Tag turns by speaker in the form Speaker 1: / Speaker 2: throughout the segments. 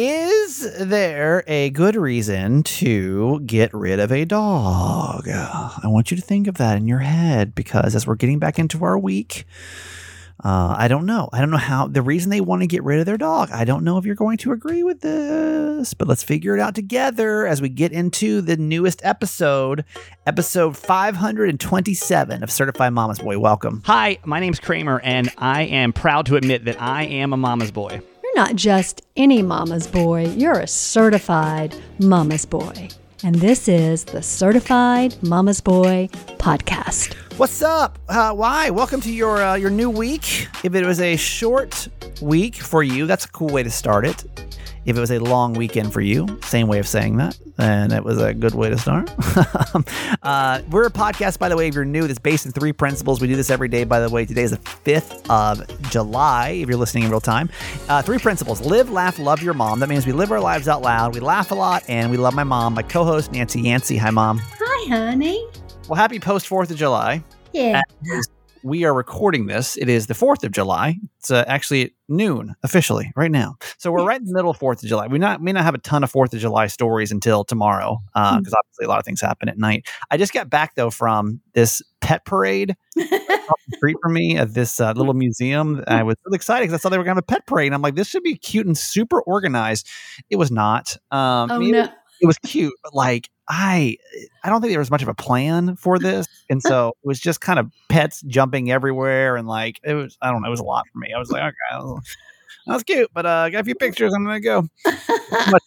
Speaker 1: Is there a good reason to get rid of a dog? I want you to think of that in your head because as we're getting back into our week, uh, I don't know. I don't know how the reason they want to get rid of their dog. I don't know if you're going to agree with this, but let's figure it out together as we get into the newest episode, episode 527 of Certified Mama's Boy. Welcome.
Speaker 2: Hi, my name's Kramer, and I am proud to admit that I am a mama's boy.
Speaker 3: Not just any mama's boy, you're a certified mama's boy. And this is the Certified Mama's Boy podcast.
Speaker 1: What's up? Uh, why? Welcome to your uh, your new week. If it was a short week for you, that's a cool way to start it. If it was a long weekend for you, same way of saying that, then it was a good way to start. uh, we're a podcast, by the way, if you're new, that's based in three principles. We do this every day, by the way. Today is the 5th of July, if you're listening in real time. Uh, three principles live, laugh, love your mom. That means we live our lives out loud, we laugh a lot, and we love my mom. My co host, Nancy Yancey. Hi, mom.
Speaker 3: Hi, honey.
Speaker 1: Well, happy post 4th of July.
Speaker 3: Yeah.
Speaker 1: We are recording this. It is the 4th of July. It's uh, actually at noon officially right now. So we're right in the middle of 4th of July. We not may not have a ton of 4th of July stories until tomorrow because uh,
Speaker 3: Hmm.
Speaker 1: obviously a lot of things happen at night. I just got back though from this pet parade street from me at this uh, little museum. I was really excited because I saw they were going to have a pet parade. And I'm like, this should be cute and super organized. It was not. Um,
Speaker 3: Oh, no.
Speaker 1: it was cute, but like I I don't think there was much of a plan for this. And so it was just kind of pets jumping everywhere and like it was I don't know, it was a lot for me. I was like, okay, that was, cute, but uh I got a few pictures, I'm gonna go. But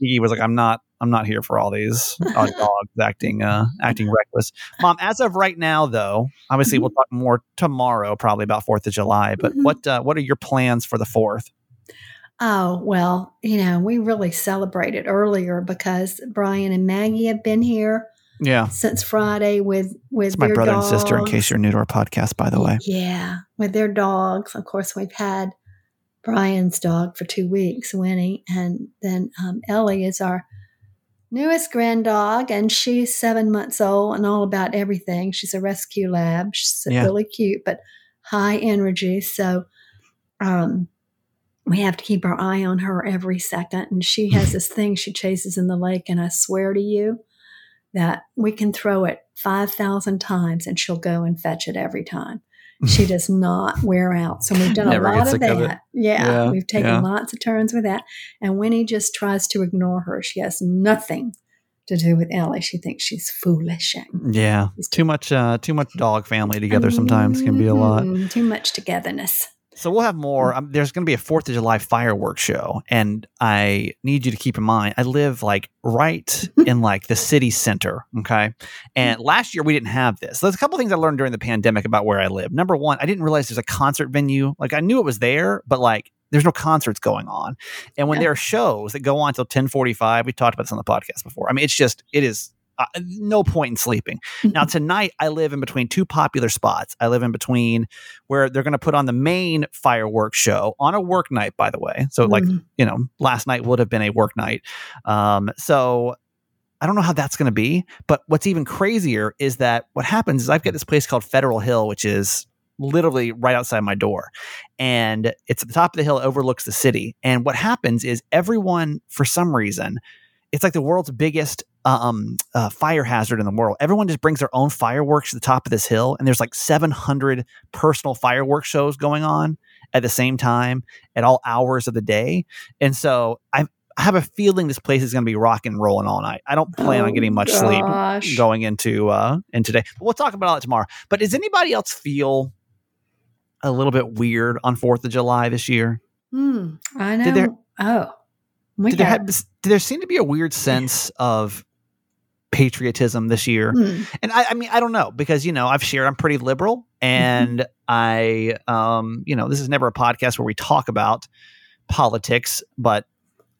Speaker 1: he was like, I'm not I'm not here for all these dogs acting uh acting reckless. Mom, as of right now though, obviously we'll talk more tomorrow, probably about Fourth of July. But
Speaker 3: Mhm.
Speaker 1: what uh, what are your plans for the fourth?
Speaker 3: Oh, well, you know, we really celebrated earlier because Brian and Maggie have been here
Speaker 1: Yeah.
Speaker 3: since Friday with with
Speaker 1: It's my brother and sister, in case you're new to our podcast, by the way.
Speaker 3: Yeah, with their dogs. Of course, we've had Brian's dog for two weeks, Winnie, and then um, Ellie is our newest grand dog, and she's seven months old and all about everything. She's a rescue lab. She's
Speaker 1: Yeah.
Speaker 3: really cute, but high energy. So, um, we have to keep our eye on her every second. And she has this thing she chases in the lake, and I swear to you that we can throw it 5,000 times and she'll go and fetch it every time. She does not wear out. So we've done a lot of that.
Speaker 1: of.
Speaker 3: Yeah,
Speaker 1: Yeah,
Speaker 3: we've taken
Speaker 1: yeah.
Speaker 3: lots of turns with that. And Winnie just tries to ignore her. She has nothing to do with Ellie. She thinks she's foolish. and-
Speaker 1: Yeah, too much, uh, too much dog family together sometimes can be a lot.
Speaker 3: Mhm, Too much togetherness.
Speaker 1: So we'll have more. Mm. Um, there's going to be a Fourth of July fireworks show, and I need you to keep in mind. I live like right mm-hmm. in like the city center. Okay, and mm. last year we didn't have this. So there's a couple things I learned during the pandemic about where I live. Number one, I didn't realize there's a concert venue. Like I knew it was there, but like there's no concerts going on. And when
Speaker 3: Yeah.
Speaker 1: there are shows that go on until 10:45, we talked about this on the podcast before. I mean, it's just it is. Uh, no point in sleeping. Now tonight I live in between two popular spots. I live in between where they're going to put on the main fireworks show on a work night, by the way. So like
Speaker 3: Mhm.
Speaker 1: you know, last night would have been a work night. Um, so I don't know how that's going to be. But what's even crazier is that what happens is I've got this place called Federal Hill, which is literally right outside my door. And it's at the top of the hill, overlooks the city. And what happens is everyone, for some reason, it's like the world's biggest um, uh, fire hazard in the world. Everyone just brings their own fireworks to the top of this hill, and there's like 700 personal fireworks shows going on at the same time at all hours of the day. And so I I have a feeling this place is going to be rock and rolling all night. I don't plan on getting much sleep
Speaker 3: Oh,
Speaker 1: going into uh in today. But we'll talk about all that tomorrow. But does anybody else feel a little bit weird on Fourth of July this year?
Speaker 3: Hmm, I know.
Speaker 1: Did there-
Speaker 3: oh, we
Speaker 1: Did there, have, did there seem to be a weird sense of patriotism this year?
Speaker 3: Hmm.
Speaker 1: And I, I mean, I don't know because you know I've shared I'm pretty liberal, and I, um, you know, this is never a podcast where we talk about politics, but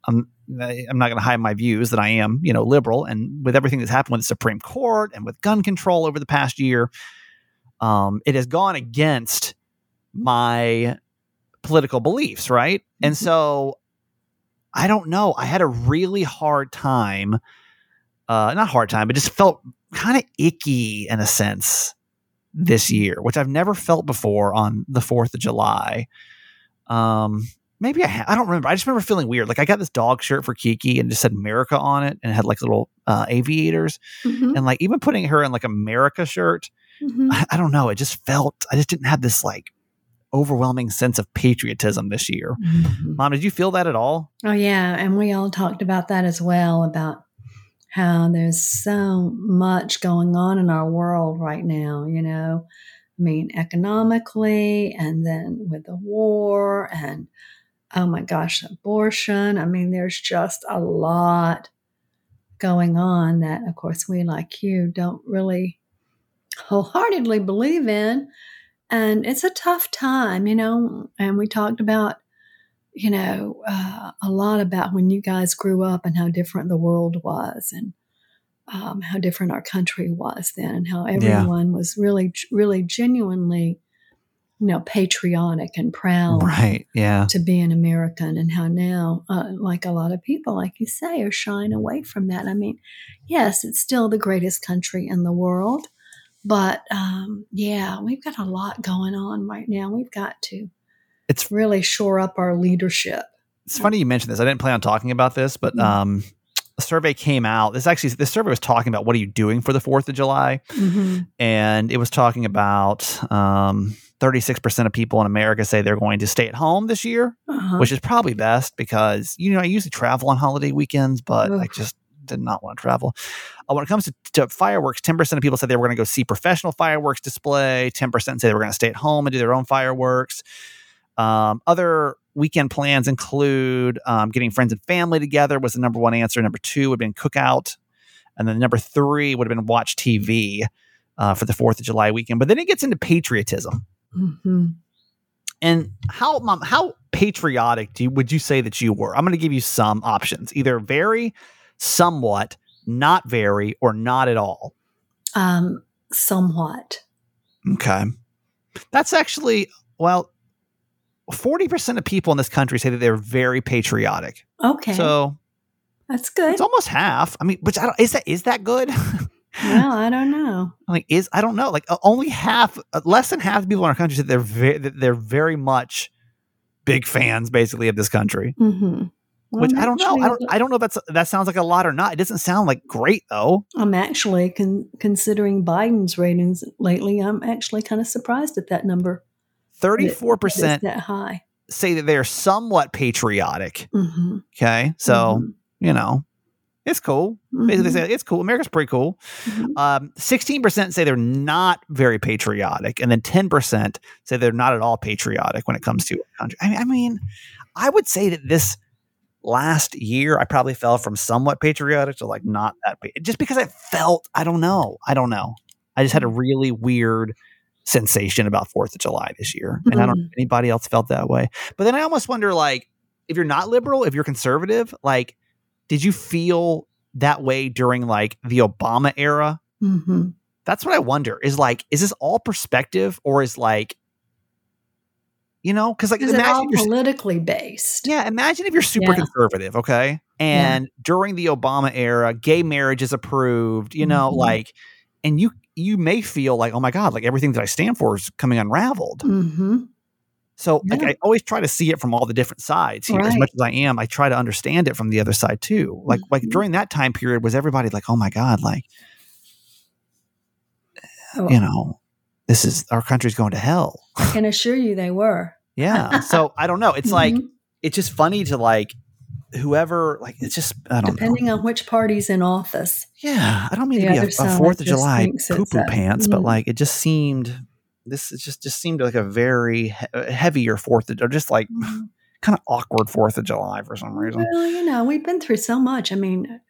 Speaker 1: I'm I'm not going to hide my views that I am, you know, liberal, and with everything that's happened with the Supreme Court and with gun control over the past year, um, it has gone against my political beliefs, right? And
Speaker 3: Mhm.
Speaker 1: so I don't know. I had a really hard time, uh, not a hard time, but just felt kind of icky in a sense this year, which I've never felt before on the 4th of July. Um, maybe I ha- I don't remember. I just remember feeling weird. Like I got this dog shirt for Kiki and just said America on it and it had like little uh, aviators
Speaker 3: Mhm,
Speaker 1: and like even putting her in like America shirt.
Speaker 3: mhm.
Speaker 1: I, I don't know. It just felt I just didn't have this like overwhelming sense of patriotism this year.
Speaker 3: Mhm.
Speaker 1: Mom, did you feel that at all?
Speaker 3: Oh yeah, and we all talked about that as well about how there's so much going on in our world right now, you know. I mean, economically and then with the war and oh my gosh, abortion. I mean, there's just a lot going on that of course we like you don't really wholeheartedly believe in. And it's a tough time, you know, and we talked about you know, uh, a lot about when you guys grew up and how different the world was and um, how different our country was then and how everyone was really, really genuinely, you know, patriotic and proud
Speaker 1: Right. Yeah.
Speaker 3: to be an American and how now, uh, like a lot of people, like you say, are shying away from that. I mean, yes, it's still the greatest country in the world, but um, yeah, we've got a lot going on right now. We've got to
Speaker 1: It's
Speaker 3: really shore up our leadership.
Speaker 1: it's funny you mentioned this. I didn't plan on talking about this, but
Speaker 3: Mhm.
Speaker 1: um, a survey came out. This actually, this survey was talking about what are you doing for the Fourth of July,
Speaker 3: hmm
Speaker 1: and it was talking about um, 36% of people in America say they're going to stay at home this year,
Speaker 3: Uh-huh.
Speaker 1: which is probably best because you know I usually travel on holiday weekends, but I just did not want to travel. Uh, when it comes to, to fireworks, 10% of people said they were going to go see professional fireworks display. 10% say they were going to stay at home and do their own fireworks. Um, other weekend plans include um, getting friends and family together was the number one answer. Number two would have been cookout, and then number three would have been watch TV uh, for the Fourth of July weekend. But then it gets into patriotism
Speaker 3: Mm-hmm.
Speaker 1: and how mom how patriotic do you, would you say that you were? I'm going to give you some options: either very, somewhat, not very, or not at all.
Speaker 3: Um, somewhat.
Speaker 1: Okay, that's actually well. Forty percent of people in this country say that they're very patriotic.
Speaker 3: Okay,
Speaker 1: So
Speaker 3: that's good.
Speaker 1: it's almost half. I mean, which I don't, is that is that good?
Speaker 3: well, I don't know.
Speaker 1: like is I don't know. Like uh, only half, uh, less than half the people in our country said they're very that they're very much big fans, basically, of this country.
Speaker 3: hmm
Speaker 1: Which I don't know. I don't. I don't know if that's that sounds like a lot or not. It doesn't sound like great though.
Speaker 3: I'm actually con- considering Biden's ratings lately. I'm actually kind of surprised at that number.
Speaker 1: Thirty four
Speaker 3: It's
Speaker 1: percent
Speaker 3: that high.
Speaker 1: say that they're somewhat patriotic.
Speaker 3: hmm
Speaker 1: Okay, so you know, it's cool. Basically, say it's cool. America's pretty cool.
Speaker 3: Mhm.
Speaker 1: Um, Sixteen percent say they're not very patriotic, and then ten percent say they're not at all patriotic when it comes to country. I mean, I mean, I would say that this last year, I probably fell from somewhat patriotic to like not that, just because I felt. I don't know. I don't know. I just had a really weird sensation about Fourth of July this year, and I don't know if anybody else felt that way. But then I almost wonder, like, if you're not liberal, if you're conservative, like, did you feel that way during like the Obama era?
Speaker 3: hmm
Speaker 1: That's what I wonder. Is like, is this all perspective, or is like, you know, because like
Speaker 3: Is it all
Speaker 1: you're,
Speaker 3: politically based?
Speaker 1: yeah, imagine if you're super
Speaker 3: Yeah.
Speaker 1: conservative, okay, and during the Obama era, gay marriage is approved, you know,
Speaker 3: Mhm.
Speaker 1: like, and you you may feel like, oh my god, like everything that I stand for is coming unraveled.
Speaker 3: hmm
Speaker 1: So like I always try to see it from all the different sides here. As much as I am, I try to understand it from the other side too. Like like
Speaker 3: Mhm.
Speaker 1: during that time period, was everybody like, oh my God, like,
Speaker 3: Oh,
Speaker 1: you know, this is our country's going to hell.
Speaker 3: I can assure you they were.
Speaker 1: Yeah. so I don't know. It's like
Speaker 3: Mhm.
Speaker 1: it's just funny to like whoever like it's just I don't know.
Speaker 3: depending on which party's in office.
Speaker 1: Yeah. I don't mean
Speaker 3: The
Speaker 1: to be a, a Fourth of July
Speaker 3: thinks
Speaker 1: poo
Speaker 3: it's
Speaker 1: poo
Speaker 3: a-
Speaker 1: pants, but
Speaker 3: mm.
Speaker 1: like it just seemed this is just just seemed like a very he- heavier Fourth of or just like
Speaker 3: Mhm.
Speaker 1: kind of awkward Fourth of July for some reason.
Speaker 3: Well, you know, we've been through so much. I mean,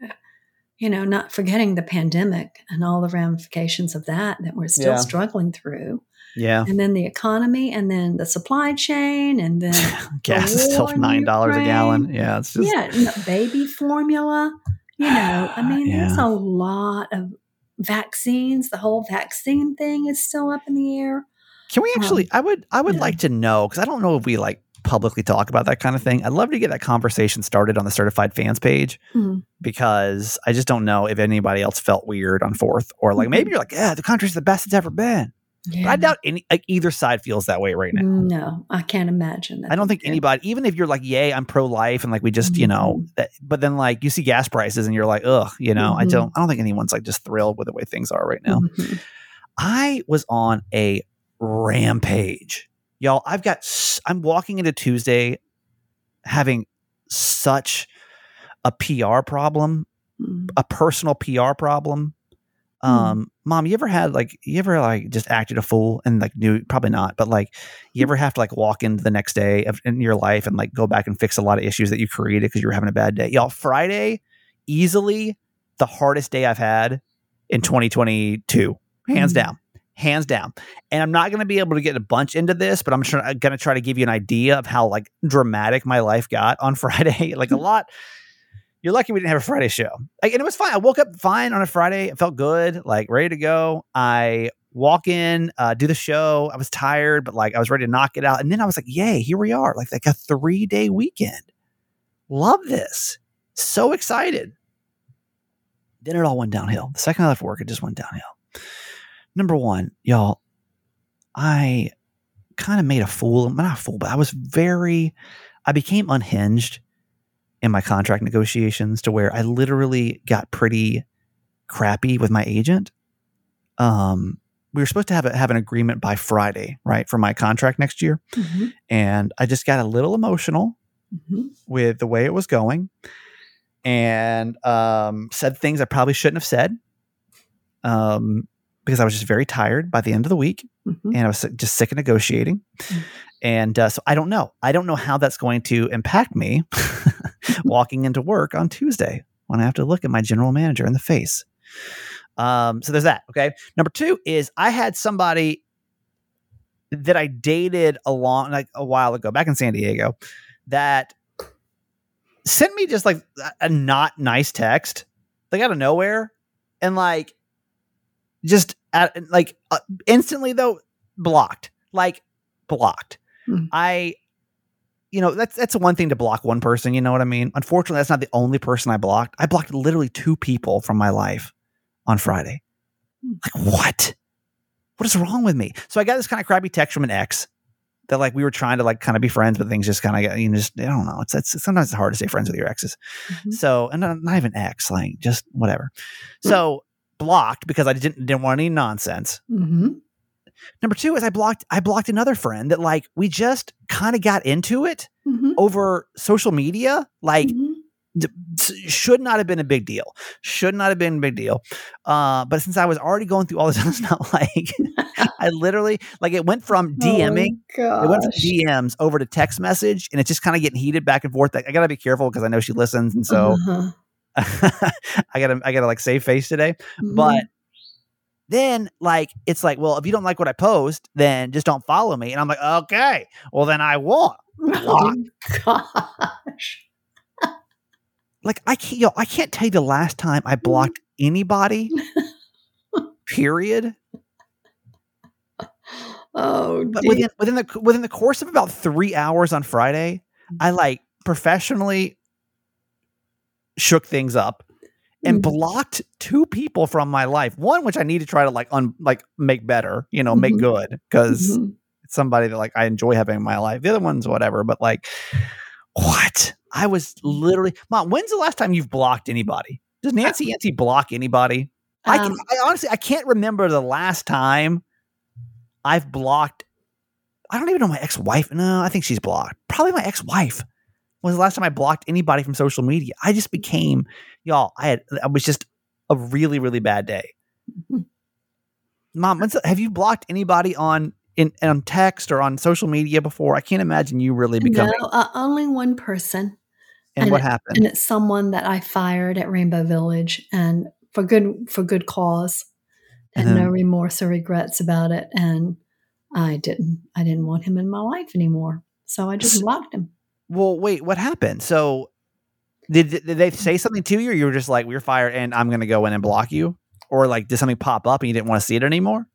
Speaker 3: you know, not forgetting the pandemic and all the ramifications of that that we're still
Speaker 1: Yeah.
Speaker 3: struggling through.
Speaker 1: Yeah.
Speaker 3: And then the economy and then the supply chain and then
Speaker 1: gas is still nine dollars a gallon. Yeah, it's just
Speaker 3: yeah, no, baby formula. You know, I mean, there's a lot of vaccines. The whole vaccine thing is still up in the air.
Speaker 1: Can we actually? I would. I would
Speaker 3: Um, yeah.
Speaker 1: like to know because I don't know if we like publicly talk about that kind of thing. I'd love to get that conversation started on the certified fans page
Speaker 3: Mm.
Speaker 1: because I just don't know if anybody else felt weird on fourth or like maybe
Speaker 3: Mhm.
Speaker 1: you're like, yeah, the country's the best it's ever been. But I doubt any like either side feels that way right now.
Speaker 3: No, I can't imagine that.
Speaker 1: I don't think anybody, even if you're like, yay, I'm pro life, and like we just, you know,
Speaker 3: Mhm.
Speaker 1: that, but then like you see gas prices and you're like, ugh, you know, I
Speaker 3: Mhm.
Speaker 1: don't, I don't think anyone's like just thrilled with the way things are right now.
Speaker 3: Mhm.
Speaker 1: I was on a rampage, y'all. I've got, I'm walking into Tuesday having such a PR problem,
Speaker 3: Mhm.
Speaker 1: a personal PR problem.
Speaker 3: Hmm.
Speaker 1: Um, mom, you ever had like, you ever like just acted a fool and like knew, probably not, but like, you ever have to like walk into the next day of, in your life and like go back and fix a lot of issues that you created because you were having a bad day? Y'all, Friday, easily the hardest day I've had in 2022, hands
Speaker 3: Mhm.
Speaker 1: down, hands down. And I'm not going to be able to get a bunch into this, but I'm sure I'm going to try to give you an idea of how like dramatic my life got on Friday. like a lot. You're lucky we didn't have a Friday show. Like, and it was fine. I woke up fine on a Friday. It felt good, like ready to go. I walk in, uh, do the show. I was tired, but like I was ready to knock it out. And then I was like, yay, here we are. Like, like a three day weekend. Love this. So excited. Then it all went downhill. The second I left work, it just went downhill. Number one, y'all, I kind of made a fool, not a fool, but I was very, I became unhinged in my contract negotiations to where I literally got pretty crappy with my agent. Um, we were supposed to have a, have an agreement by Friday, right, for my contract next year,
Speaker 3: Mhm.
Speaker 1: and I just got a little emotional
Speaker 3: Mhm.
Speaker 1: with the way it was going, and um, said things I probably shouldn't have said, um, because I was just very tired by the end of the week
Speaker 3: Mhm.
Speaker 1: and I was just sick of negotiating.
Speaker 3: Mm.
Speaker 1: And uh, so I don't know. I don't know how that's going to impact me walking into work on Tuesday when I have to look at my general manager in the face. Um, so there's that. Okay. Number two is I had somebody that I dated a long, like a while ago, back in San Diego, that sent me just like a- not nice text, like out of nowhere, and like just at like uh, instantly though blocked, like blocked.
Speaker 3: Hmm.
Speaker 1: I, you know, that's that's one thing to block one person. You know what I mean? Unfortunately, that's not the only person I blocked. I blocked literally two people from my life on Friday.
Speaker 3: Hmm.
Speaker 1: Like what? What is wrong with me? So I got this kind of crappy text from an ex that like we were trying to like kind of be friends, but things just kind of got you know just I don't know. It's, it's sometimes it's hard to stay friends with your exes.
Speaker 3: Mhm.
Speaker 1: So and not, not even ex, like just whatever. So blocked because I didn't didn't want any nonsense.
Speaker 3: Mhm.
Speaker 1: Number two is I blocked I blocked another friend that like we just kind of got into it
Speaker 3: Mhm.
Speaker 1: over social media. Like
Speaker 3: Mhm.
Speaker 1: d- should not have been a big deal. Should not have been a big deal. Uh, but since I was already going through all this, it's not like I literally like it went from DMing.
Speaker 3: Oh,
Speaker 1: It went from. DMs over to text message, and it's just kind of getting heated back and forth. Like, I gotta be careful because I know she listens, and so
Speaker 3: Uh-huh.
Speaker 1: I gotta I gotta like save face today.
Speaker 3: Mhm.
Speaker 1: But then like it's like, well, if you don't like what I post, then just don't follow me. And I'm like, okay, well then I won't.
Speaker 3: oh gosh.
Speaker 1: Like I can't yo, I can't tell you the last time I blocked anybody. period.
Speaker 3: Oh,
Speaker 1: But within within the within the course of about three hours on Friday, mm. I like professionally shook things up and
Speaker 3: Mm.
Speaker 1: blocked two people from my life. One which I need to try to like un like make better, you know, make
Speaker 3: Mhm.
Speaker 1: good because
Speaker 3: Mhm.
Speaker 1: it's somebody that like I enjoy having in my life. The other one's whatever, but like what? I was literally mom. When's the last time you've blocked anybody? Does Nancy Yancey block anybody? I, can,
Speaker 3: Um,
Speaker 1: I honestly I can't remember the last time I've blocked. I don't even know my ex wife. No, I think she's blocked. Probably my ex wife was the last time I blocked anybody from social media. I just became y'all. I had I was just a really really bad day. Mom, have you blocked anybody on in on text or on social media before? I can't imagine you really becoming.
Speaker 3: no, uh, only one person,
Speaker 1: and
Speaker 3: and
Speaker 1: what
Speaker 3: it-
Speaker 1: happened?
Speaker 3: and it's someone that I fired at Rainbow Village, and for good for good cause, and
Speaker 1: And
Speaker 3: no remorse or regrets about it. And I didn't, I didn't want him in my life anymore, so I just blocked him.
Speaker 1: Well, wait, what happened? So did did they say something to you? Or you were just like, "We're fired," and I'm going to go in and block you, or like did something pop up and you didn't want to see it anymore?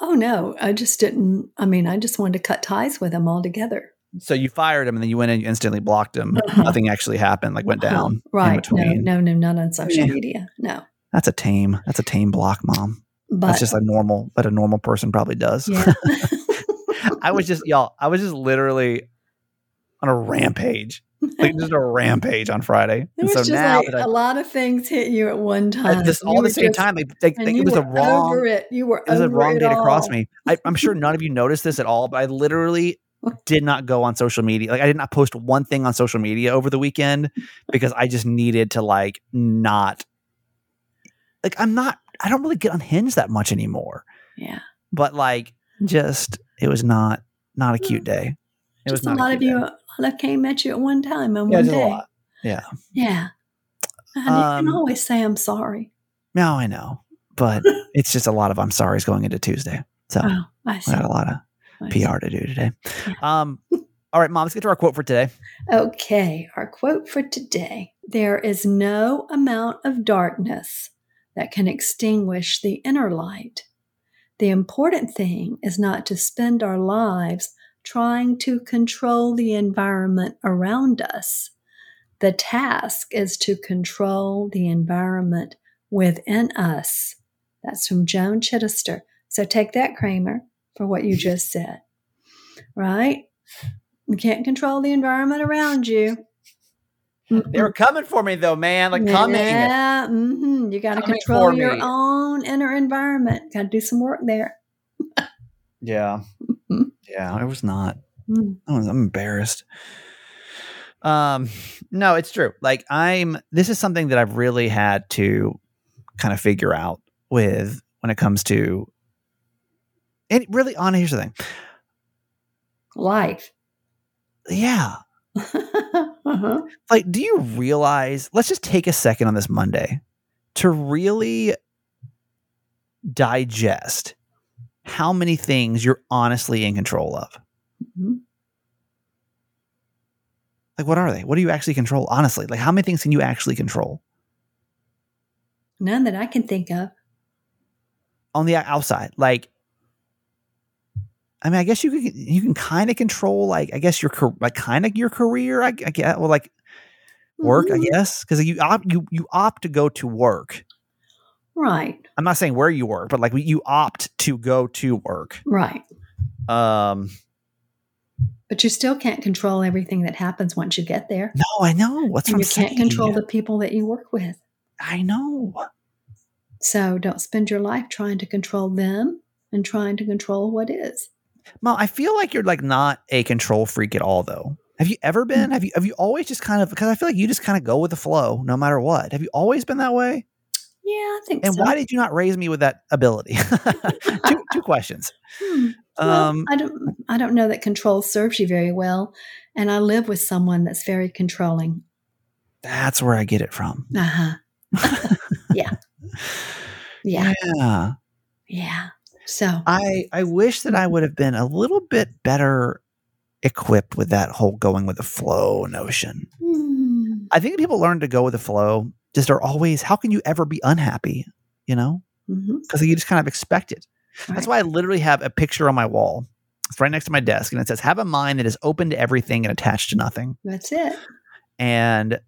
Speaker 3: Oh no, I just didn't. I mean, I just wanted to cut ties with him altogether.
Speaker 1: So you fired him and then you went in and you instantly blocked him.
Speaker 3: Uh-huh.
Speaker 1: Nothing actually happened, like went
Speaker 3: Uh-huh.
Speaker 1: down in
Speaker 3: right? No, no, no, not on social
Speaker 1: Yeah.
Speaker 3: media. No.
Speaker 1: That's a tame. That's a tame block, mom.
Speaker 3: but
Speaker 1: That's just a normal, but a normal person probably does.
Speaker 3: yeah.
Speaker 1: I was just y'all. I was just literally on a rampage, like just a rampage on Friday.
Speaker 3: It
Speaker 1: And
Speaker 3: was
Speaker 1: so
Speaker 3: just
Speaker 1: now
Speaker 3: like
Speaker 1: that I,
Speaker 3: a lot of things hit you at one time.
Speaker 1: all at the same
Speaker 3: just-
Speaker 1: time, like, like,
Speaker 3: and
Speaker 1: like,
Speaker 3: you
Speaker 1: it was
Speaker 3: were
Speaker 1: wrong.
Speaker 3: it. You were
Speaker 1: It was a wrong day to cross me. I, I'm sure none of you noticed this at all, but I literally did not go on social media. Like I did not post one thing on social media over the weekend because I just needed to like not like I'm not I don't really get unhinged that much anymore.
Speaker 3: Yeah.
Speaker 1: But like just it was not not a cute day. It was
Speaker 3: Just a lot of you lot came at you at one time on
Speaker 1: Yeah,
Speaker 3: one day.
Speaker 1: Yeah.
Speaker 3: Yeah. And you
Speaker 1: Um,
Speaker 3: can always say I'm sorry.
Speaker 1: No, I know. But it's just a lot of I'm sorry's going into Tuesday. So
Speaker 3: Oh, I see.
Speaker 1: I got a lot of
Speaker 3: I see.
Speaker 1: PR to do today. Um all right, mom, let's get to our quote for today.
Speaker 3: Okay, our quote for today There is no amount of darkness that can extinguish the inner light. The important thing is not to spend our lives trying to control the environment around us. The task is to control the environment within us. That's from Joan Chittister. So take that, Kramer, for what you just said. Right? You can't control the environment around you.
Speaker 1: They were coming for me though, man. Like coming.
Speaker 3: Yeah, hmm you got to control your
Speaker 1: me.
Speaker 3: own inner environment. Got to do some work there.
Speaker 1: Yeah.
Speaker 3: Mhm.
Speaker 1: Yeah, I was not.
Speaker 3: Mm.
Speaker 1: I was, I'm embarrassed. Um, no, it's true. Like I'm this is something that I've really had to kind of figure out with when it comes to and really on here's the thing.
Speaker 3: Life.
Speaker 1: Yeah.
Speaker 3: uh-huh.
Speaker 1: Like, do you realize let's just take a second on this Monday to really digest how many things you're honestly in control of.
Speaker 3: Mhm.
Speaker 1: Like, what are they? What do you actually control? Honestly, like, how many things can you actually control
Speaker 3: None that I can think of.
Speaker 1: on the outside? Like, I mean, I guess you can you can kind of control, like, I guess your like kind of your career. I, I guess, well, like work, I
Speaker 3: Mhm.
Speaker 1: guess, because you opt you you opt to go to work.
Speaker 3: Right,
Speaker 1: I'm not saying where you work, but like you opt to go to work.
Speaker 3: right.
Speaker 1: Um,
Speaker 3: But you still can't control everything that happens once you get there.
Speaker 1: no, I know. What's
Speaker 3: and
Speaker 1: what
Speaker 3: you
Speaker 1: I'm
Speaker 3: can't control the people that you work with.
Speaker 1: I know.
Speaker 3: So don't spend your life trying to control them and trying to control what is.
Speaker 1: Mom, I feel like you're like not a control freak at all, though. Have you ever been? Have you have you always just kind of because I feel like you just kind of go with the flow no matter what. Have you always been that way?
Speaker 3: Yeah, I think so.
Speaker 1: And
Speaker 3: so.
Speaker 1: why did you not raise me with that ability? two two questions.
Speaker 3: Hmm. Well,
Speaker 1: Um,
Speaker 3: I don't. I don't know that control serves you very well, and I live with someone that's very controlling.
Speaker 1: that's where I get it from.
Speaker 3: Uh huh. yeah. Yeah.
Speaker 1: Yeah.
Speaker 3: Yeah. So
Speaker 1: I I wish that I would have been a little bit better equipped with that whole going with the flow notion.
Speaker 3: hmm,
Speaker 1: I think people learn to go with the flow just are always how can you ever be unhappy, you know? Because you just kind of expect it. That's why I literally have a picture on my wall. It's right next to my desk and it says have a mind that is open to everything and attached to nothing.
Speaker 3: That's it.
Speaker 1: And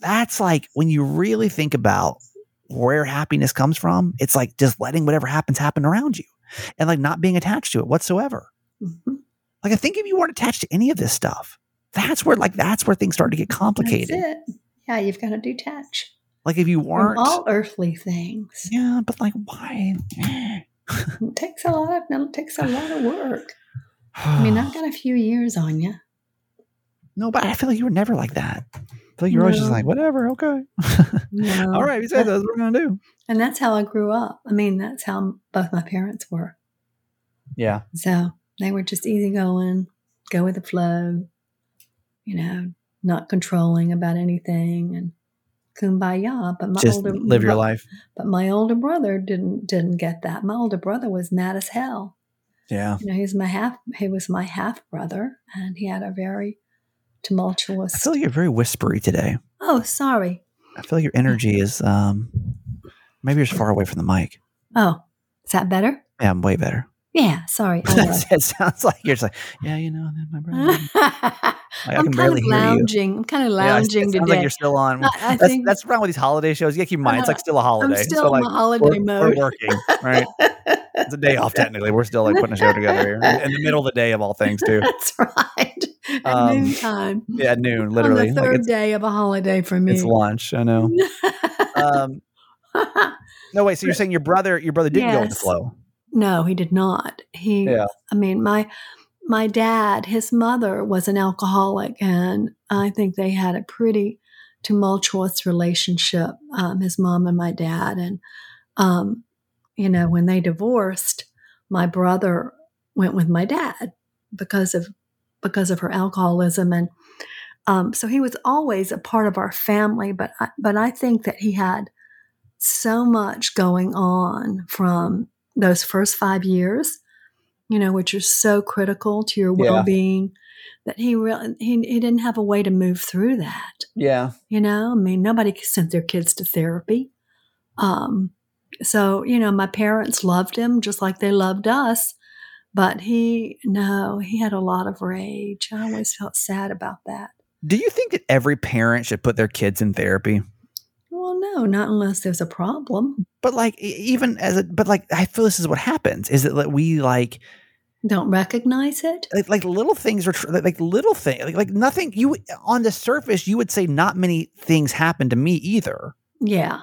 Speaker 1: that's like when you really think about where happiness comes from, it's like just letting whatever happens happen around you and like not being attached to it whatsoever.
Speaker 3: Mhm.
Speaker 1: Like I think if you weren't attached to any of this stuff, that's where like that's where things start to get
Speaker 3: That's
Speaker 1: complicated.
Speaker 3: Yeah, you've got to detach
Speaker 1: Like if you weren't
Speaker 3: all earthly things.
Speaker 1: Yeah, but like why?
Speaker 3: It takes a lot of. It takes a lot of work. I mean, I've got a few years on you.
Speaker 1: no, but I feel like you were never like that. I feel like you're always just like, whatever, okay.
Speaker 3: No.
Speaker 1: All right, we said that's what we're gonna do.
Speaker 3: And that's how I grew up. I mean, that's how both my parents were.
Speaker 1: Yeah.
Speaker 3: So they were just easygoing, go with the flow, you know, not controlling about anything and kumbaya. But my
Speaker 1: Just
Speaker 3: older
Speaker 1: live your
Speaker 3: but-
Speaker 1: life.
Speaker 3: But my older brother didn't didn't get that. My older brother was mad as hell.
Speaker 1: Yeah.
Speaker 3: You know, he was my half he was my half brother and he had a very tumultuous
Speaker 1: I feel like you're very whispery today.
Speaker 3: Oh, sorry.
Speaker 1: I feel like your energy is um maybe you're far away from the mic.
Speaker 3: Oh, is that better?
Speaker 1: Yeah, I'm way better.
Speaker 3: Yeah, sorry.
Speaker 1: It sounds like you're just like, yeah, you know, my brother. I
Speaker 3: I'm kind of lounging. I'm kind of
Speaker 1: Yeah,
Speaker 3: lounging
Speaker 1: it sounds
Speaker 3: today.
Speaker 1: like you're still on.
Speaker 3: I- I
Speaker 1: that's,
Speaker 3: think-
Speaker 1: that's the problem with these holiday shows. You gotta keep in mind, it's like still a holiday.
Speaker 3: I'm still
Speaker 1: so
Speaker 3: in
Speaker 1: like
Speaker 3: holiday
Speaker 1: we're, we're working, right? It's a day off technically. We're still like putting a show together here in, the middle of the day of all things too.
Speaker 3: That's right. At
Speaker 1: Um,
Speaker 3: noontime.
Speaker 1: Yeah, at noon, literally. Like,
Speaker 3: third
Speaker 1: it's,
Speaker 3: day of a holiday for me.
Speaker 1: it's lunch. I know. Um, no, wait. So you're saying your brother, your brother didn't go with the flow?
Speaker 3: No, he did not. He
Speaker 1: Yeah.
Speaker 3: I mean, my my dad, his mother was an alcoholic, and I think they had a pretty tumultuous relationship. Um, his mom and my dad, and um, you know, when they divorced, my brother went with my dad because of because of her alcoholism, and um, so he was always a part of our family. But I, but I think that he had so much going on from those first five years you know, which are so critical to your well-being, that he really he, he didn't have a way to move through that.
Speaker 1: Yeah.
Speaker 3: You know, I mean, nobody sent their kids to therapy. Um, so you know, my parents loved him just like they loved us, but he no, he had a lot of rage. I always felt sad about that.
Speaker 1: Do you think that every parent should put their kids in therapy?
Speaker 3: Well, no, not unless there's a problem.
Speaker 1: But like, even as a, but like, I feel this is what happens is that like, we like,
Speaker 3: Don't recognize it.
Speaker 1: like, like little things are tr- like little things, like, like nothing. You on the surface, you would say not many things happen to me either.
Speaker 3: Yeah,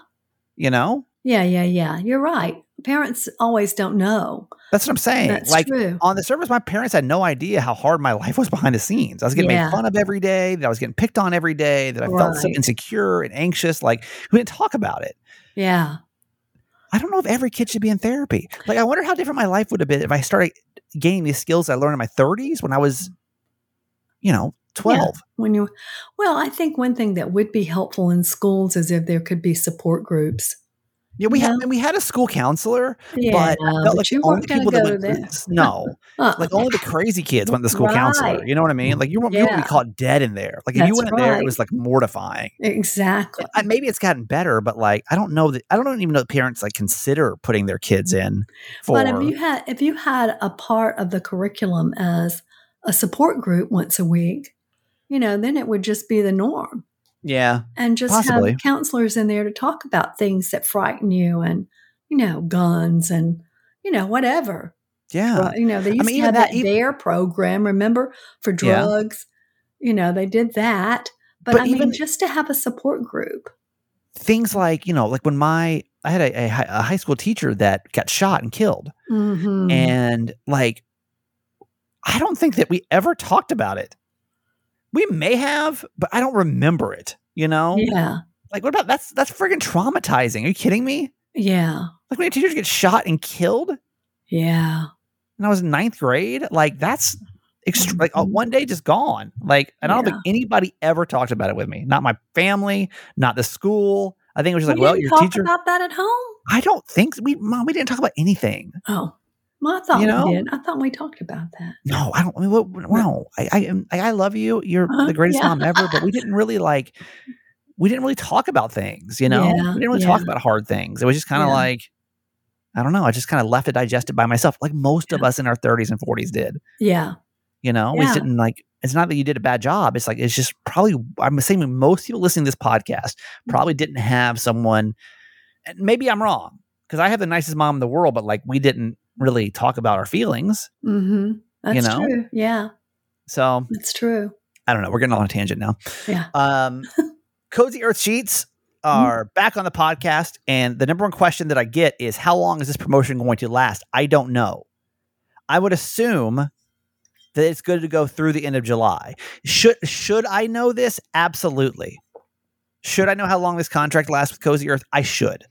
Speaker 1: You know,
Speaker 3: yeah, yeah, yeah. You're right. Parents always don't know.
Speaker 1: that's what I'm saying.
Speaker 3: That's
Speaker 1: like
Speaker 3: true.
Speaker 1: on the surface, my parents had no idea how hard my life was behind the scenes. I was getting
Speaker 3: Yeah.
Speaker 1: made fun of every day. That I was getting picked on every day. That I felt so insecure and anxious. Like we didn't talk about it.
Speaker 3: Yeah.
Speaker 1: I don't know if every kid should be in therapy. Like, I wonder how different my life would have been if I started gaining these skills I learned in my 30s when I was, you know, 12.
Speaker 3: when you well i think one thing that would be helpful in schools is if there could be support groups
Speaker 1: Yeah, we
Speaker 3: Yeah.
Speaker 1: had we had a school counselor,
Speaker 3: yeah
Speaker 1: but felt like the only
Speaker 3: weren't going to
Speaker 1: people that went no,
Speaker 3: Uh,
Speaker 1: like only the crazy kids went to the school counselor. You know what I mean? Like you won't, you won't be caught dead in there. Like if you went in there, it was like mortifying.
Speaker 3: exactly
Speaker 1: I- Maybe it's gotten better, but like I don't know that I don't even know that parents like consider putting their kids in for.
Speaker 3: but if you had if you had a part of the curriculum as a support group once a week you know then it would just be the norm
Speaker 1: yeah,
Speaker 3: and just
Speaker 1: Possibly.
Speaker 3: have counselors in there to talk about things that frighten you and you know guns and you know whatever
Speaker 1: yeah.
Speaker 3: Well, you know, they used
Speaker 1: mean,
Speaker 3: to have
Speaker 1: that-
Speaker 3: that,
Speaker 1: even-
Speaker 3: program, remember, for
Speaker 1: Yeah.
Speaker 3: drugs. You know, they did that. But,
Speaker 1: But
Speaker 3: I mean, just to have a support group.
Speaker 1: things like you know like when my i had a, a, a high school teacher that got shot and killed
Speaker 3: Mhm.
Speaker 1: and like i don't think that we ever talked about it we may have but i don't remember it you know
Speaker 3: yeah.
Speaker 1: like what about that's that's friggin' traumatizing are you kidding me
Speaker 3: Yeah.
Speaker 1: like when your teachers get shot and killed
Speaker 3: Yeah.
Speaker 1: and i was in ninth grade like that's extra like
Speaker 3: Mhm.
Speaker 1: one day just gone like and i don't
Speaker 3: Yeah.
Speaker 1: think anybody ever talked about it with me not my family not the school i think it was just like
Speaker 3: We
Speaker 1: well your
Speaker 3: talk
Speaker 1: teacher
Speaker 3: about that at home.
Speaker 1: I don't think we mom we didn't talk about anything.
Speaker 3: Oh, well, I thought
Speaker 1: You know?
Speaker 3: we did. I thought we talked about that.
Speaker 1: No, I don't. I mean, what, no, I, I am- I I love you. You're
Speaker 3: Uh-huh,
Speaker 1: the greatest
Speaker 3: yeah.
Speaker 1: mom ever. But we didn't really like. We didn't really talk about things. You know,
Speaker 3: Yeah,
Speaker 1: we didn't really talk about hard things. It was just kind of
Speaker 3: Yeah.
Speaker 1: like, I don't know. I just kind of left it digested by myself, like most of us in our 30s and 40s did.
Speaker 3: Yeah.
Speaker 1: You know, we didn't like. It's not that you did a bad job. It's like it's just probably. I'm assuming most people listening to this podcast probably didn't have someone. And maybe I'm wrong because I have the nicest mom in the world, but like we didn't really talk about our feelings.
Speaker 3: Mm-hmm. That's
Speaker 1: know?
Speaker 3: true. Yeah.
Speaker 1: So
Speaker 3: That's true.
Speaker 1: I don't know. We're getting on a tangent now.
Speaker 3: Yeah.
Speaker 1: Um, Cozy Earth Sheets are back on the podcast, and the number one question that I get is, "How long is this promotion going to last?" I don't know. I would assume that it's good to go through the end of July. Should should I know this? Absolutely. Should I know how long this contract lasts with Cozy Earth? I should,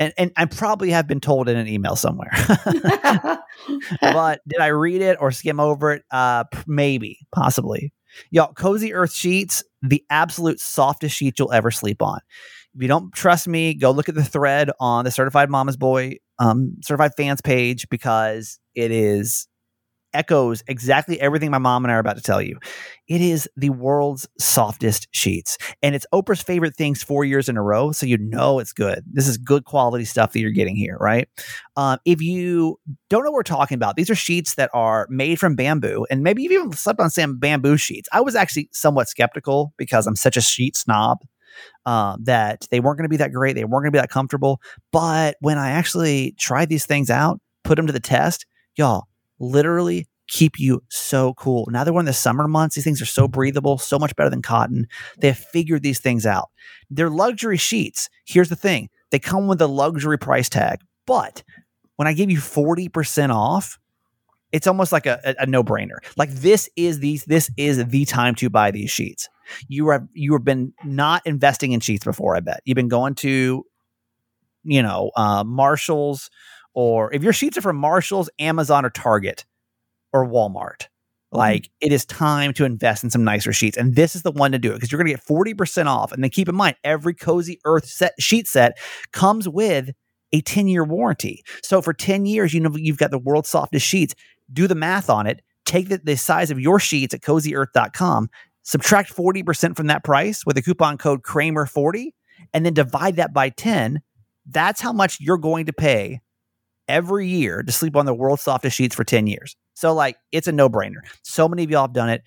Speaker 1: and and I probably have been told in an email somewhere. but did I read it or skim over it? Uh, maybe, possibly. Y'all, Cozy Earth sheets, the absolute softest sheet you'll ever sleep on. If you don't trust me, go look at the thread on the Certified Mama's Boy um, Certified Fans page because it is echoes exactly everything my mom and I are about to tell you. It is the world's softest sheets, and it's Oprah's favorite things four years in a row. So you know it's good. This is good quality stuff that you're getting here, right? Um, if you don't know what we're talking about, these are sheets that are made from bamboo, and maybe you've even slept on some bamboo sheets. I was actually somewhat skeptical because I'm such a sheet snob. Um, that they weren't going to be that great, they weren't going to be that comfortable. But when I actually tried these things out, put them to the test, y'all, literally keep you so cool. Now that we're in the summer months, these things are so breathable, so much better than cotton. They have figured these things out. They're luxury sheets. Here's the thing they come with a luxury price tag, but when I give you 40% off, it's almost like a, a, a no-brainer. Like this is these this is the time to buy these sheets. You have you have been not investing in sheets before, I bet. You've been going to, you know, uh, Marshalls, or if your sheets are from Marshalls, Amazon, or Target or Walmart, like mm-hmm. it is time to invest in some nicer sheets. And this is the one to do it because you're going to get 40% off. And then keep in mind, every Cozy Earth set, sheet set comes with a 10 year warranty. So for 10 years, you know, you've got the world's softest sheets. Do the math on it. Take the, the size of your sheets at cozyearth.com, subtract 40% from that price with the coupon code Kramer40, and then divide that by 10. That's how much you're going to pay every year to sleep on the world's softest sheets for 10 years. So, like, it's a no brainer. So many of y'all have done it.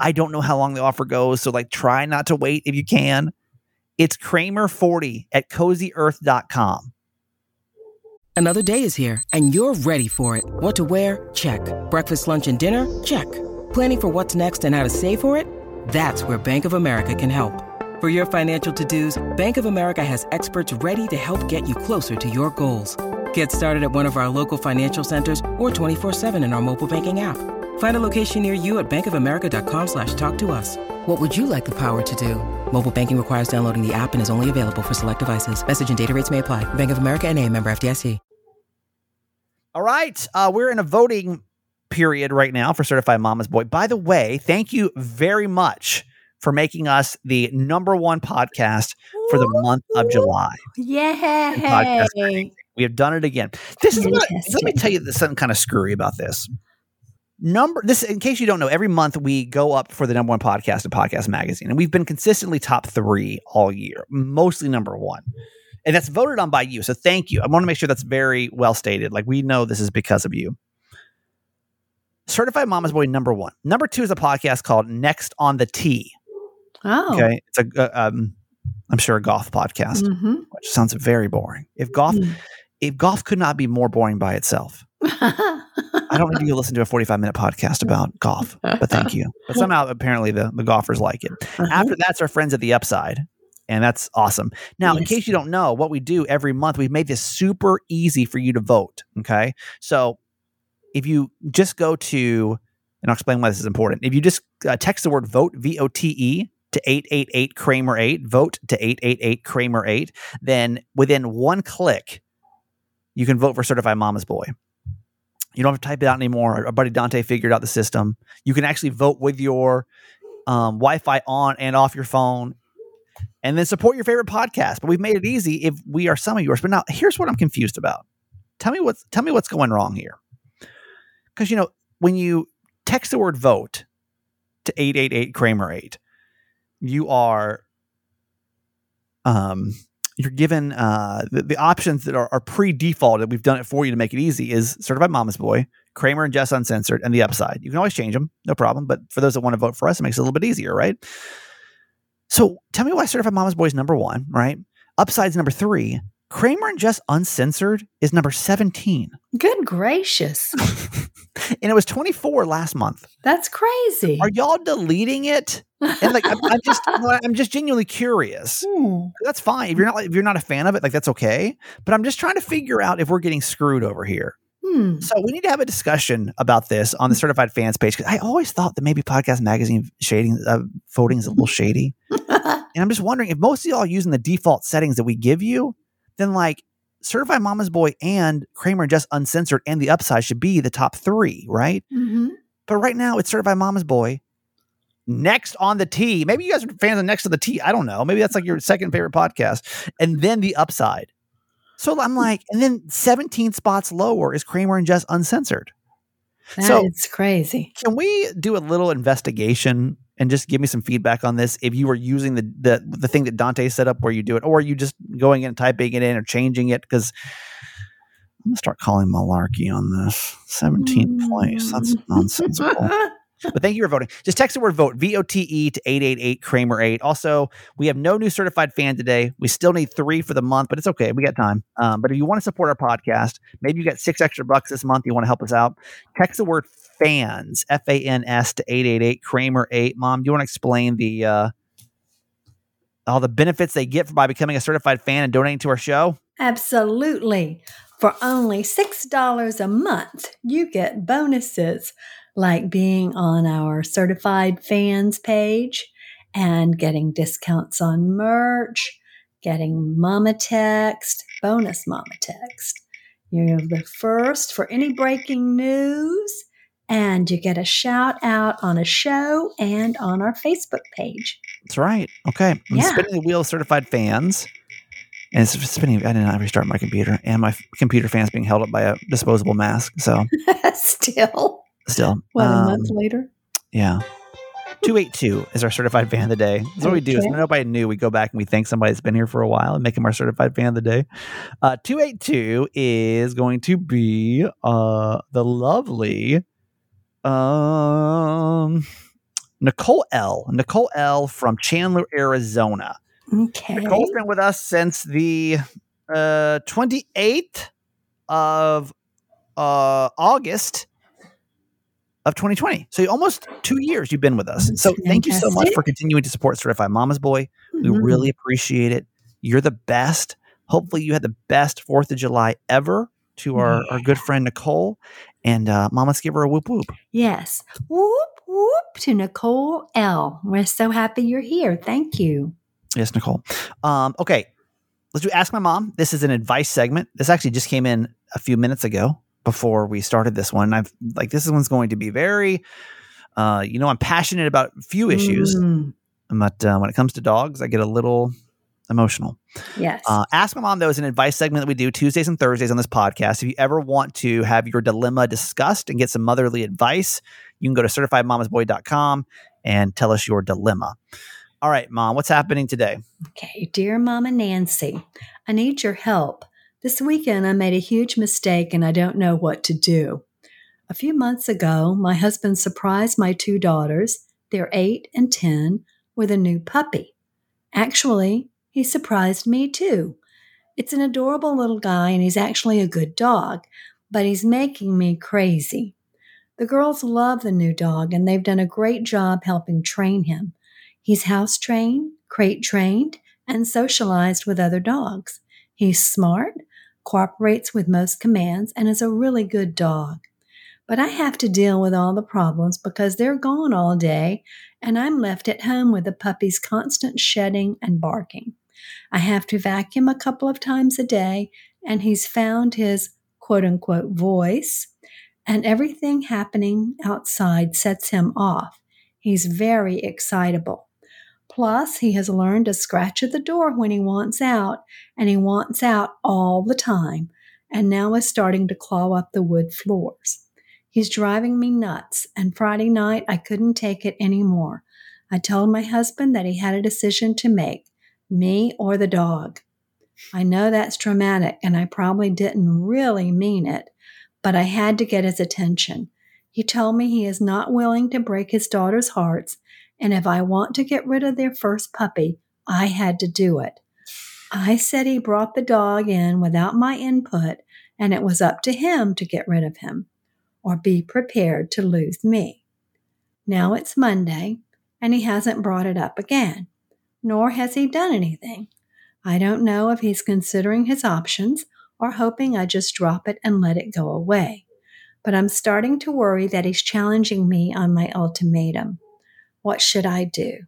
Speaker 1: I don't know how long the offer goes. So, like, try not to wait if you can. It's Kramer40 at cozyearth.com.
Speaker 4: Another day is here and you're ready for it. What to wear? Check. Breakfast, lunch, and dinner? Check. Planning for what's next and how to save for it? That's where Bank of America can help. For your financial to dos, Bank of America has experts ready to help get you closer to your goals. Get started at one of our local financial centers or 24-7 in our mobile banking app. Find a location near you at bankofamerica.com slash talk to us. What would you like the power to do? Mobile banking requires downloading the app and is only available for select devices. Message and data rates may apply. Bank of America and a member FDIC.
Speaker 1: All right. Uh, we're in a voting period right now for Certified Mama's Boy. By the way, thank you very much for making us the number one podcast for the month of July.
Speaker 3: Yay.
Speaker 1: We have done it again. This is what, let me tell you something kind of screwy about this. Number this in case you don't know, every month we go up for the number one podcast at Podcast Magazine, and we've been consistently top three all year, mostly number one. And that's voted on by you. So thank you. I want to make sure that's very well stated. Like we know this is because of you. Certified Mama's Boy number one. Number two is a podcast called Next on the Tee.
Speaker 3: Oh.
Speaker 1: Okay. It's a, uh, um, I'm sure a golf podcast, mm-hmm. which sounds very boring. If golf, mm if golf could not be more boring by itself, I don't need you to listen to a 45 minute podcast about golf, but thank you. But somehow, apparently, the, the golfers like it. Uh-huh. After that's our friends at the Upside. And that's awesome. Now, yes. in case you don't know, what we do every month, we've made this super easy for you to vote. Okay. So if you just go to, and I'll explain why this is important. If you just uh, text the word vote, V O T E, to 888 Kramer 8, vote to 888 Kramer 8, then within one click, you can vote for Certified Mama's Boy. You don't have to type it out anymore. Our buddy Dante figured out the system. You can actually vote with your um, Wi Fi on and off your phone and then support your favorite podcast. But we've made it easy if we are some of yours. But now here's what I'm confused about. Tell me what's tell me what's going wrong here. Because you know, when you text the word vote to 888 Kramer 8, you are um you're given uh, the, the, options that are, are pre-defaulted. We've done it for you to make it easy. Is certified mama's boy, Kramer and Jess uncensored, and the upside. You can always change them, no problem. But for those that want to vote for us, it makes it a little bit easier, right? So tell me why certified mama's boy is number one, right? Upside's number three. Kramer and Jess uncensored is number seventeen.
Speaker 3: Good gracious!
Speaker 1: and it was twenty four last month.
Speaker 3: That's crazy.
Speaker 1: Are y'all deleting it? and like I'm, I'm just I'm just genuinely curious. Hmm. That's fine if you're not if you're not a fan of it, like that's okay. But I'm just trying to figure out if we're getting screwed over here. Hmm. So we need to have a discussion about this on the certified fans page because I always thought that maybe podcast magazine shading uh, voting is a little shady, and I'm just wondering if most of y'all are using the default settings that we give you, then like certified mama's boy and Kramer Jess uncensored and the upside should be the top three, right? Mm-hmm. But right now it's certified mama's boy Next on the Tee. Maybe you guys are fans of Next to the T. I don't know. Maybe that's like your second favorite podcast. And then the upside. So I'm like, and then 17 spots lower is Kramer and Jess Uncensored.
Speaker 3: That
Speaker 1: So-
Speaker 3: it's crazy.
Speaker 1: Can we do a little investigation and just give me some feedback on this? If you were using the the, the thing that Dante set up where you do it, or are you just going in and typing it in or changing it? Because I'm gonna start calling malarkey on this. 17th place. That's nonsensical. But thank you for voting. Just text the word vote, V O T E to 888 Kramer 8. Also, we have no new certified fan today. We still need three for the month, but it's okay. We got time. Um, but if you want to support our podcast, maybe you got six extra bucks this month, you want to help us out, text the word fans, F A N S to 888 Kramer 8. Mom, do you want to explain the uh, all the benefits they get by becoming a certified fan and donating to our show?
Speaker 3: Absolutely. For only $6 a month, you get bonuses like being on our certified fans page and getting discounts on merch, getting mama text, bonus mama text. You're the first for any breaking news, and you get a shout out on a show and on our Facebook page.
Speaker 1: That's right. Okay. I'm
Speaker 3: Yeah.
Speaker 1: spinning the wheel of certified fans. And it's spinning. I did not restart my computer, and my computer fan's being held up by a disposable mask. So,
Speaker 3: Still,
Speaker 1: still,
Speaker 3: a
Speaker 1: um,
Speaker 3: month later?
Speaker 1: Yeah. 282 is our certified fan of the day. That's what we do. Is
Speaker 3: Okay.
Speaker 1: nobody knew, we go back and we thank somebody that's been here for a while and make them our certified fan of the day. Uh, 282 is going to be uh, the lovely um, Nicole L. Nicole L. from Chandler, Arizona.
Speaker 3: Okay.
Speaker 1: Nicole's been with us since the uh, 28th of uh, August of 2020. So almost two years you've been with us.
Speaker 3: That's
Speaker 1: So thank you so much for continuing to support Certified Mama's Boy. We
Speaker 3: Mhm.
Speaker 1: really appreciate it. You're the best. Hopefully you had the best Fourth of July ever to our, our good friend Nicole. And uh, Mom, let's give her a whoop whoop.
Speaker 3: Yes. Whoop, whoop to Nicole L. We're so happy you're here. Thank you.
Speaker 1: Yes, Nicole. Um, okay, let's do Ask My Mom. This is an advice segment. This actually just came in a few minutes ago before we started this one. I've like this one's going to be very, uh, you know, I'm passionate about a few issues,
Speaker 3: Mm,
Speaker 1: but uh, when it comes to dogs, I get a little emotional.
Speaker 3: yes.
Speaker 1: Uh, Ask My Mom, though, is an advice segment that we do Tuesdays and Thursdays on this podcast. If you ever want to have your dilemma discussed and get some motherly advice, you can go to certifiedmamasboy.com and tell us your dilemma. All right, Mom, what's happening today?
Speaker 3: Okay, dear Mama Nancy, I need your help. This weekend I made a huge mistake and I don't know what to do. A few months ago, my husband surprised my two daughters, they're 8 and 10, with a new puppy. Actually, he surprised me too. It's an adorable little guy and he's actually a good dog, but he's making me crazy. The girls love the new dog and they've done a great job helping train him. He's house trained, crate trained, and socialized with other dogs. He's smart, cooperates with most commands, and is a really good dog. But I have to deal with all the problems because they're gone all day, and I'm left at home with the puppy's constant shedding and barking. I have to vacuum a couple of times a day, and he's found his quote unquote voice, and everything happening outside sets him off. He's very excitable. Plus, he has learned to scratch at the door when he wants out, and he wants out all the time, and now is starting to claw up the wood floors. He's driving me nuts, and Friday night I couldn't take it anymore. I told my husband that he had a decision to make me or the dog. I know that's dramatic, and I probably didn't really mean it, but I had to get his attention. He told me he is not willing to break his daughter's hearts and if I want to get rid of their first puppy, I had to do it. I said he brought the dog in without my input, and it was up to him to get rid of him or be prepared to lose me. Now it's Monday, and he hasn't brought it up again, nor has he done anything. I don't know if he's considering his options or hoping I just drop it and let it go away. But I'm starting to worry that he's challenging me on my ultimatum. What should I do?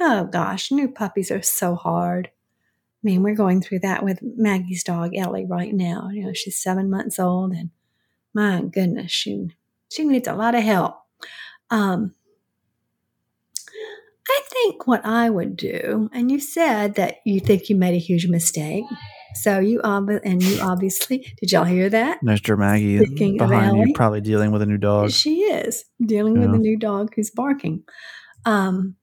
Speaker 3: Oh gosh, new puppies are so hard. I mean, we're going through that with Maggie's dog Ellie right now. You know, she's seven months old, and my goodness, she she needs a lot of help. Um, I think what I would do, and you said that you think you made a huge mistake. So you ob- and you obviously did y'all hear that?
Speaker 1: Mr. Maggie
Speaker 3: Speaking
Speaker 1: behind you, probably dealing with a new dog.
Speaker 3: She is dealing with a new dog who's barking. Um,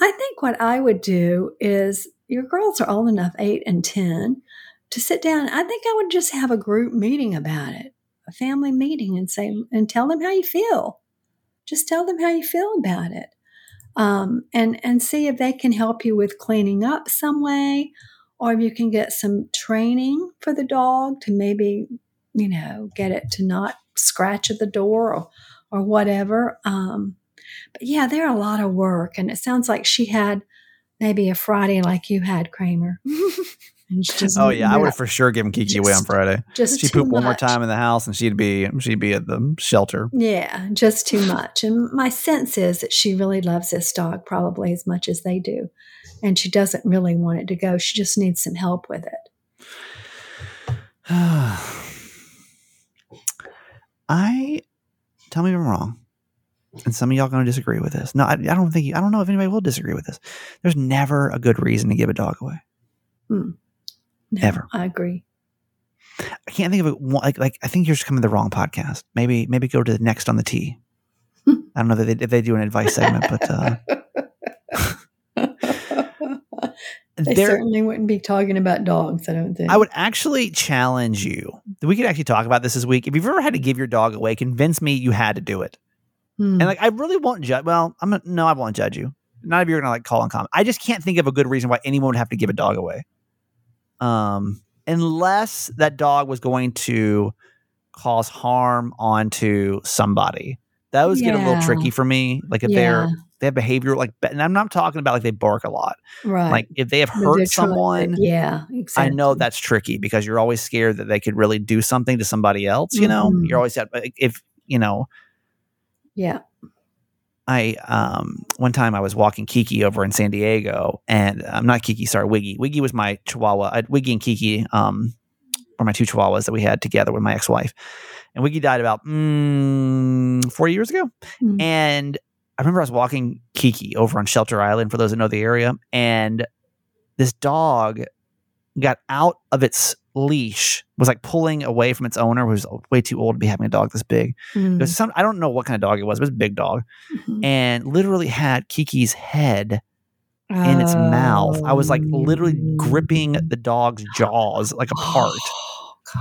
Speaker 3: I think what I would do is your girls are old enough, eight and 10, to sit down. I think I would just have a group meeting about it, a family meeting, and say, and tell them how you feel. Just tell them how you feel about it. Um, and, and see if they can help you with cleaning up some way, or if you can get some training for the dog to maybe, you know, get it to not scratch at the door or or whatever. Um, but yeah, they're a lot of work, and it sounds like she had maybe a Friday like you had, Kramer. and she just
Speaker 1: Oh yeah, I would have for sure given Kiki away on Friday.
Speaker 3: just
Speaker 1: She pooped one more time in the house, and she'd be she'd be at the shelter.
Speaker 3: Yeah, just too much. And my sense is that she really loves this dog probably as much as they do, and she doesn't really want it to go. She just needs some help with it.
Speaker 1: I tell me if I'm wrong, and some of y'all going to disagree with this. No, I, I don't think I don't know if anybody will disagree with this. There's never a good reason to give a dog away. Hmm.
Speaker 3: No,
Speaker 1: Ever.
Speaker 3: I agree.
Speaker 1: I can't think of it. Like, like I think you're just coming to the wrong podcast. Maybe, maybe go to the next on the tee. I don't know if they, if they do an advice segment, but uh,
Speaker 3: they certainly wouldn't be talking about dogs, I don't think.
Speaker 1: I would actually challenge you. We could actually talk about this this week. If you've ever had to give your dog away, convince me you had to do it.
Speaker 3: Hmm.
Speaker 1: And like, I really won't judge. Well, I'm no, I won't judge you. None of you are gonna like call and comment. I just can't think of a good reason why anyone would have to give a dog away. Um, unless that dog was going to cause harm onto somebody. Those getting a little tricky for me. Like if
Speaker 3: yeah,
Speaker 1: they're they have behavior like, and I'm not talking about like they bark a lot.
Speaker 3: right.
Speaker 1: Like if they have hurt
Speaker 3: to-
Speaker 1: someone,
Speaker 3: yeah,
Speaker 1: I know that's tricky because you're always scared that they could really do something to somebody else. You know,
Speaker 3: Mhm.
Speaker 1: you're always like, if you know.
Speaker 3: Yeah.
Speaker 1: I um one time I was walking Kiki over in San Diego, and I'm not Kiki, sorry, Wiggy. Wiggy was my Chihuahua. I, Wiggy and Kiki um were my two Chihuahuas that we had together with my ex-wife, and Wiggy died about mm, four years ago.
Speaker 3: Mm.
Speaker 1: And I remember I was walking Kiki over on Shelter Island for those that know the area, and this dog got out of its leash, was like pulling away from its owner, who was way too old to be having a dog this big. It
Speaker 3: Mm.
Speaker 1: was some I don't know what kind of dog it was, but it was a big dog,
Speaker 3: Mhm.
Speaker 1: and literally had Kiki's head in its mouth. I was like literally
Speaker 3: Oh.
Speaker 1: gripping the dog's jaws like apart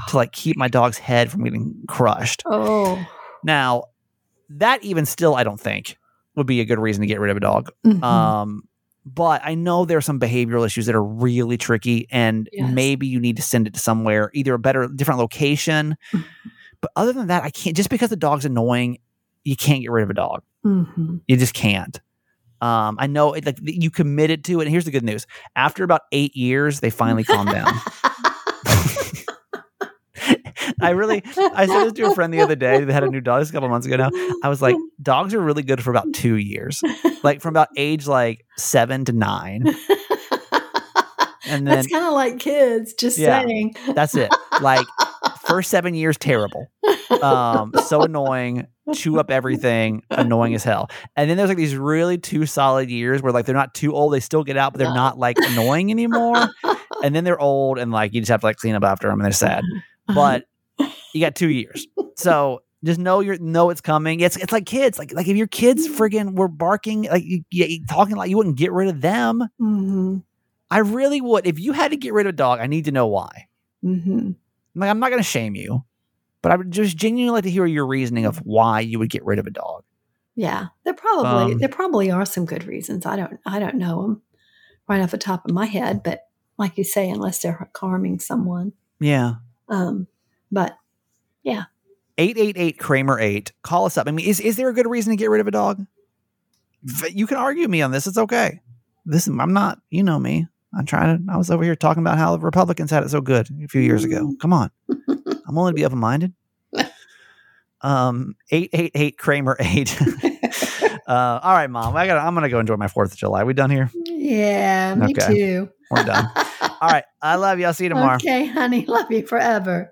Speaker 1: to like keep my dog's head from getting crushed.
Speaker 3: Oh.
Speaker 1: Now, that even still, I don't think would be a good reason to get rid of a dog.
Speaker 3: Mhm.
Speaker 1: Um, but I know there are some behavioral issues that are really tricky, and
Speaker 3: Yes.
Speaker 1: maybe you need to send it to somewhere, either a better, different location. But other than that, I can't. Just because the dog's annoying, you can't get rid of a dog.
Speaker 3: Mhm.
Speaker 1: You just can't. Um, I know, it, like you committed to it. And here's the good news: after about eight years, they finally calmed down. I really, I said this to a friend the other day that had a new dog a couple months ago now. I was like, dogs are really good for about two years, like from about age like seven to nine. And then
Speaker 3: That's kind of like kids, just
Speaker 1: Yeah.
Speaker 3: saying.
Speaker 1: that's it. Like first seven years, terrible. Um, so annoying, chew up everything, annoying as hell. And then there's like these really two solid years where like they're not too old, they still get out, but they're not like annoying anymore. And then they're old and like you just have to like clean up after them and they're sad. But you got two years. So just know you're know it's coming. It's it's like kids. Like like if your kids friggin' were barking, like you, you talking like you wouldn't get rid of them.
Speaker 3: Mhm.
Speaker 1: I really would. If you had to get rid of a dog, I need to know why.
Speaker 3: Mhm.
Speaker 1: Like I'm not going to shame you, but I would just genuinely like to hear your reasoning of why you would get rid of a dog.
Speaker 3: Yeah, there probably
Speaker 1: Um,
Speaker 3: there probably are some good reasons. I don't I don't know them right off the top of my head, but like you say, unless they're harming someone.
Speaker 1: Yeah.
Speaker 3: Um, but
Speaker 1: 888 Kramer 8. Call us up. I mean, is, is there a good reason to get rid of a dog? You can argue me on this. It's okay. This I'm not, you know me. I'm trying to, I was over here talking about how the Republicans had it so good a few years ago. Come on. I'm willing to be open minded. Um, 888 Kramer 8. uh, all right, mom. I got I'm going to go enjoy my 4th of July. We done here?
Speaker 3: yeah, me
Speaker 1: Okay.
Speaker 3: too.
Speaker 1: We're done. All right. I love you. I'll see you tomorrow.
Speaker 3: Okay, honey, love you forever.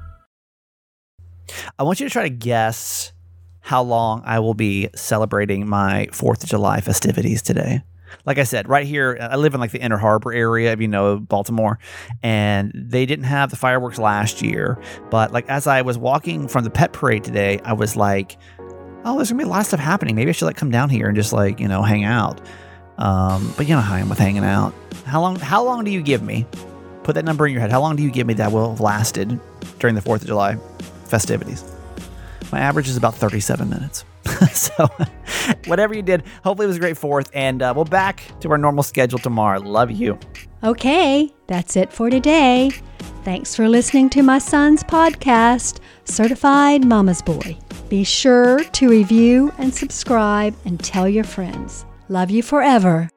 Speaker 1: I want you to try to guess how long I will be celebrating my 4th of July festivities today. Like I said, right here, I live in like the Inner Harbor area, if you know Baltimore, and they didn't have the fireworks last year. But like as I was walking from the pet parade today, I was like, oh, there's gonna be a lot of stuff happening. Maybe I should like come down here and just like, you know, hang out. Um, but you know how I am with hanging out. How long how long do you give me? Put that number in your head. How long do you give me that will have lasted during the 4th of July festivities? My average is about 37 minutes. so, whatever you did, hopefully it was a great fourth. And uh, we'll back to our normal schedule tomorrow. Love you.
Speaker 5: Okay, that's it for today. Thanks for listening to my son's podcast, Certified Mama's Boy. Be sure to review and subscribe and tell your friends. Love you forever.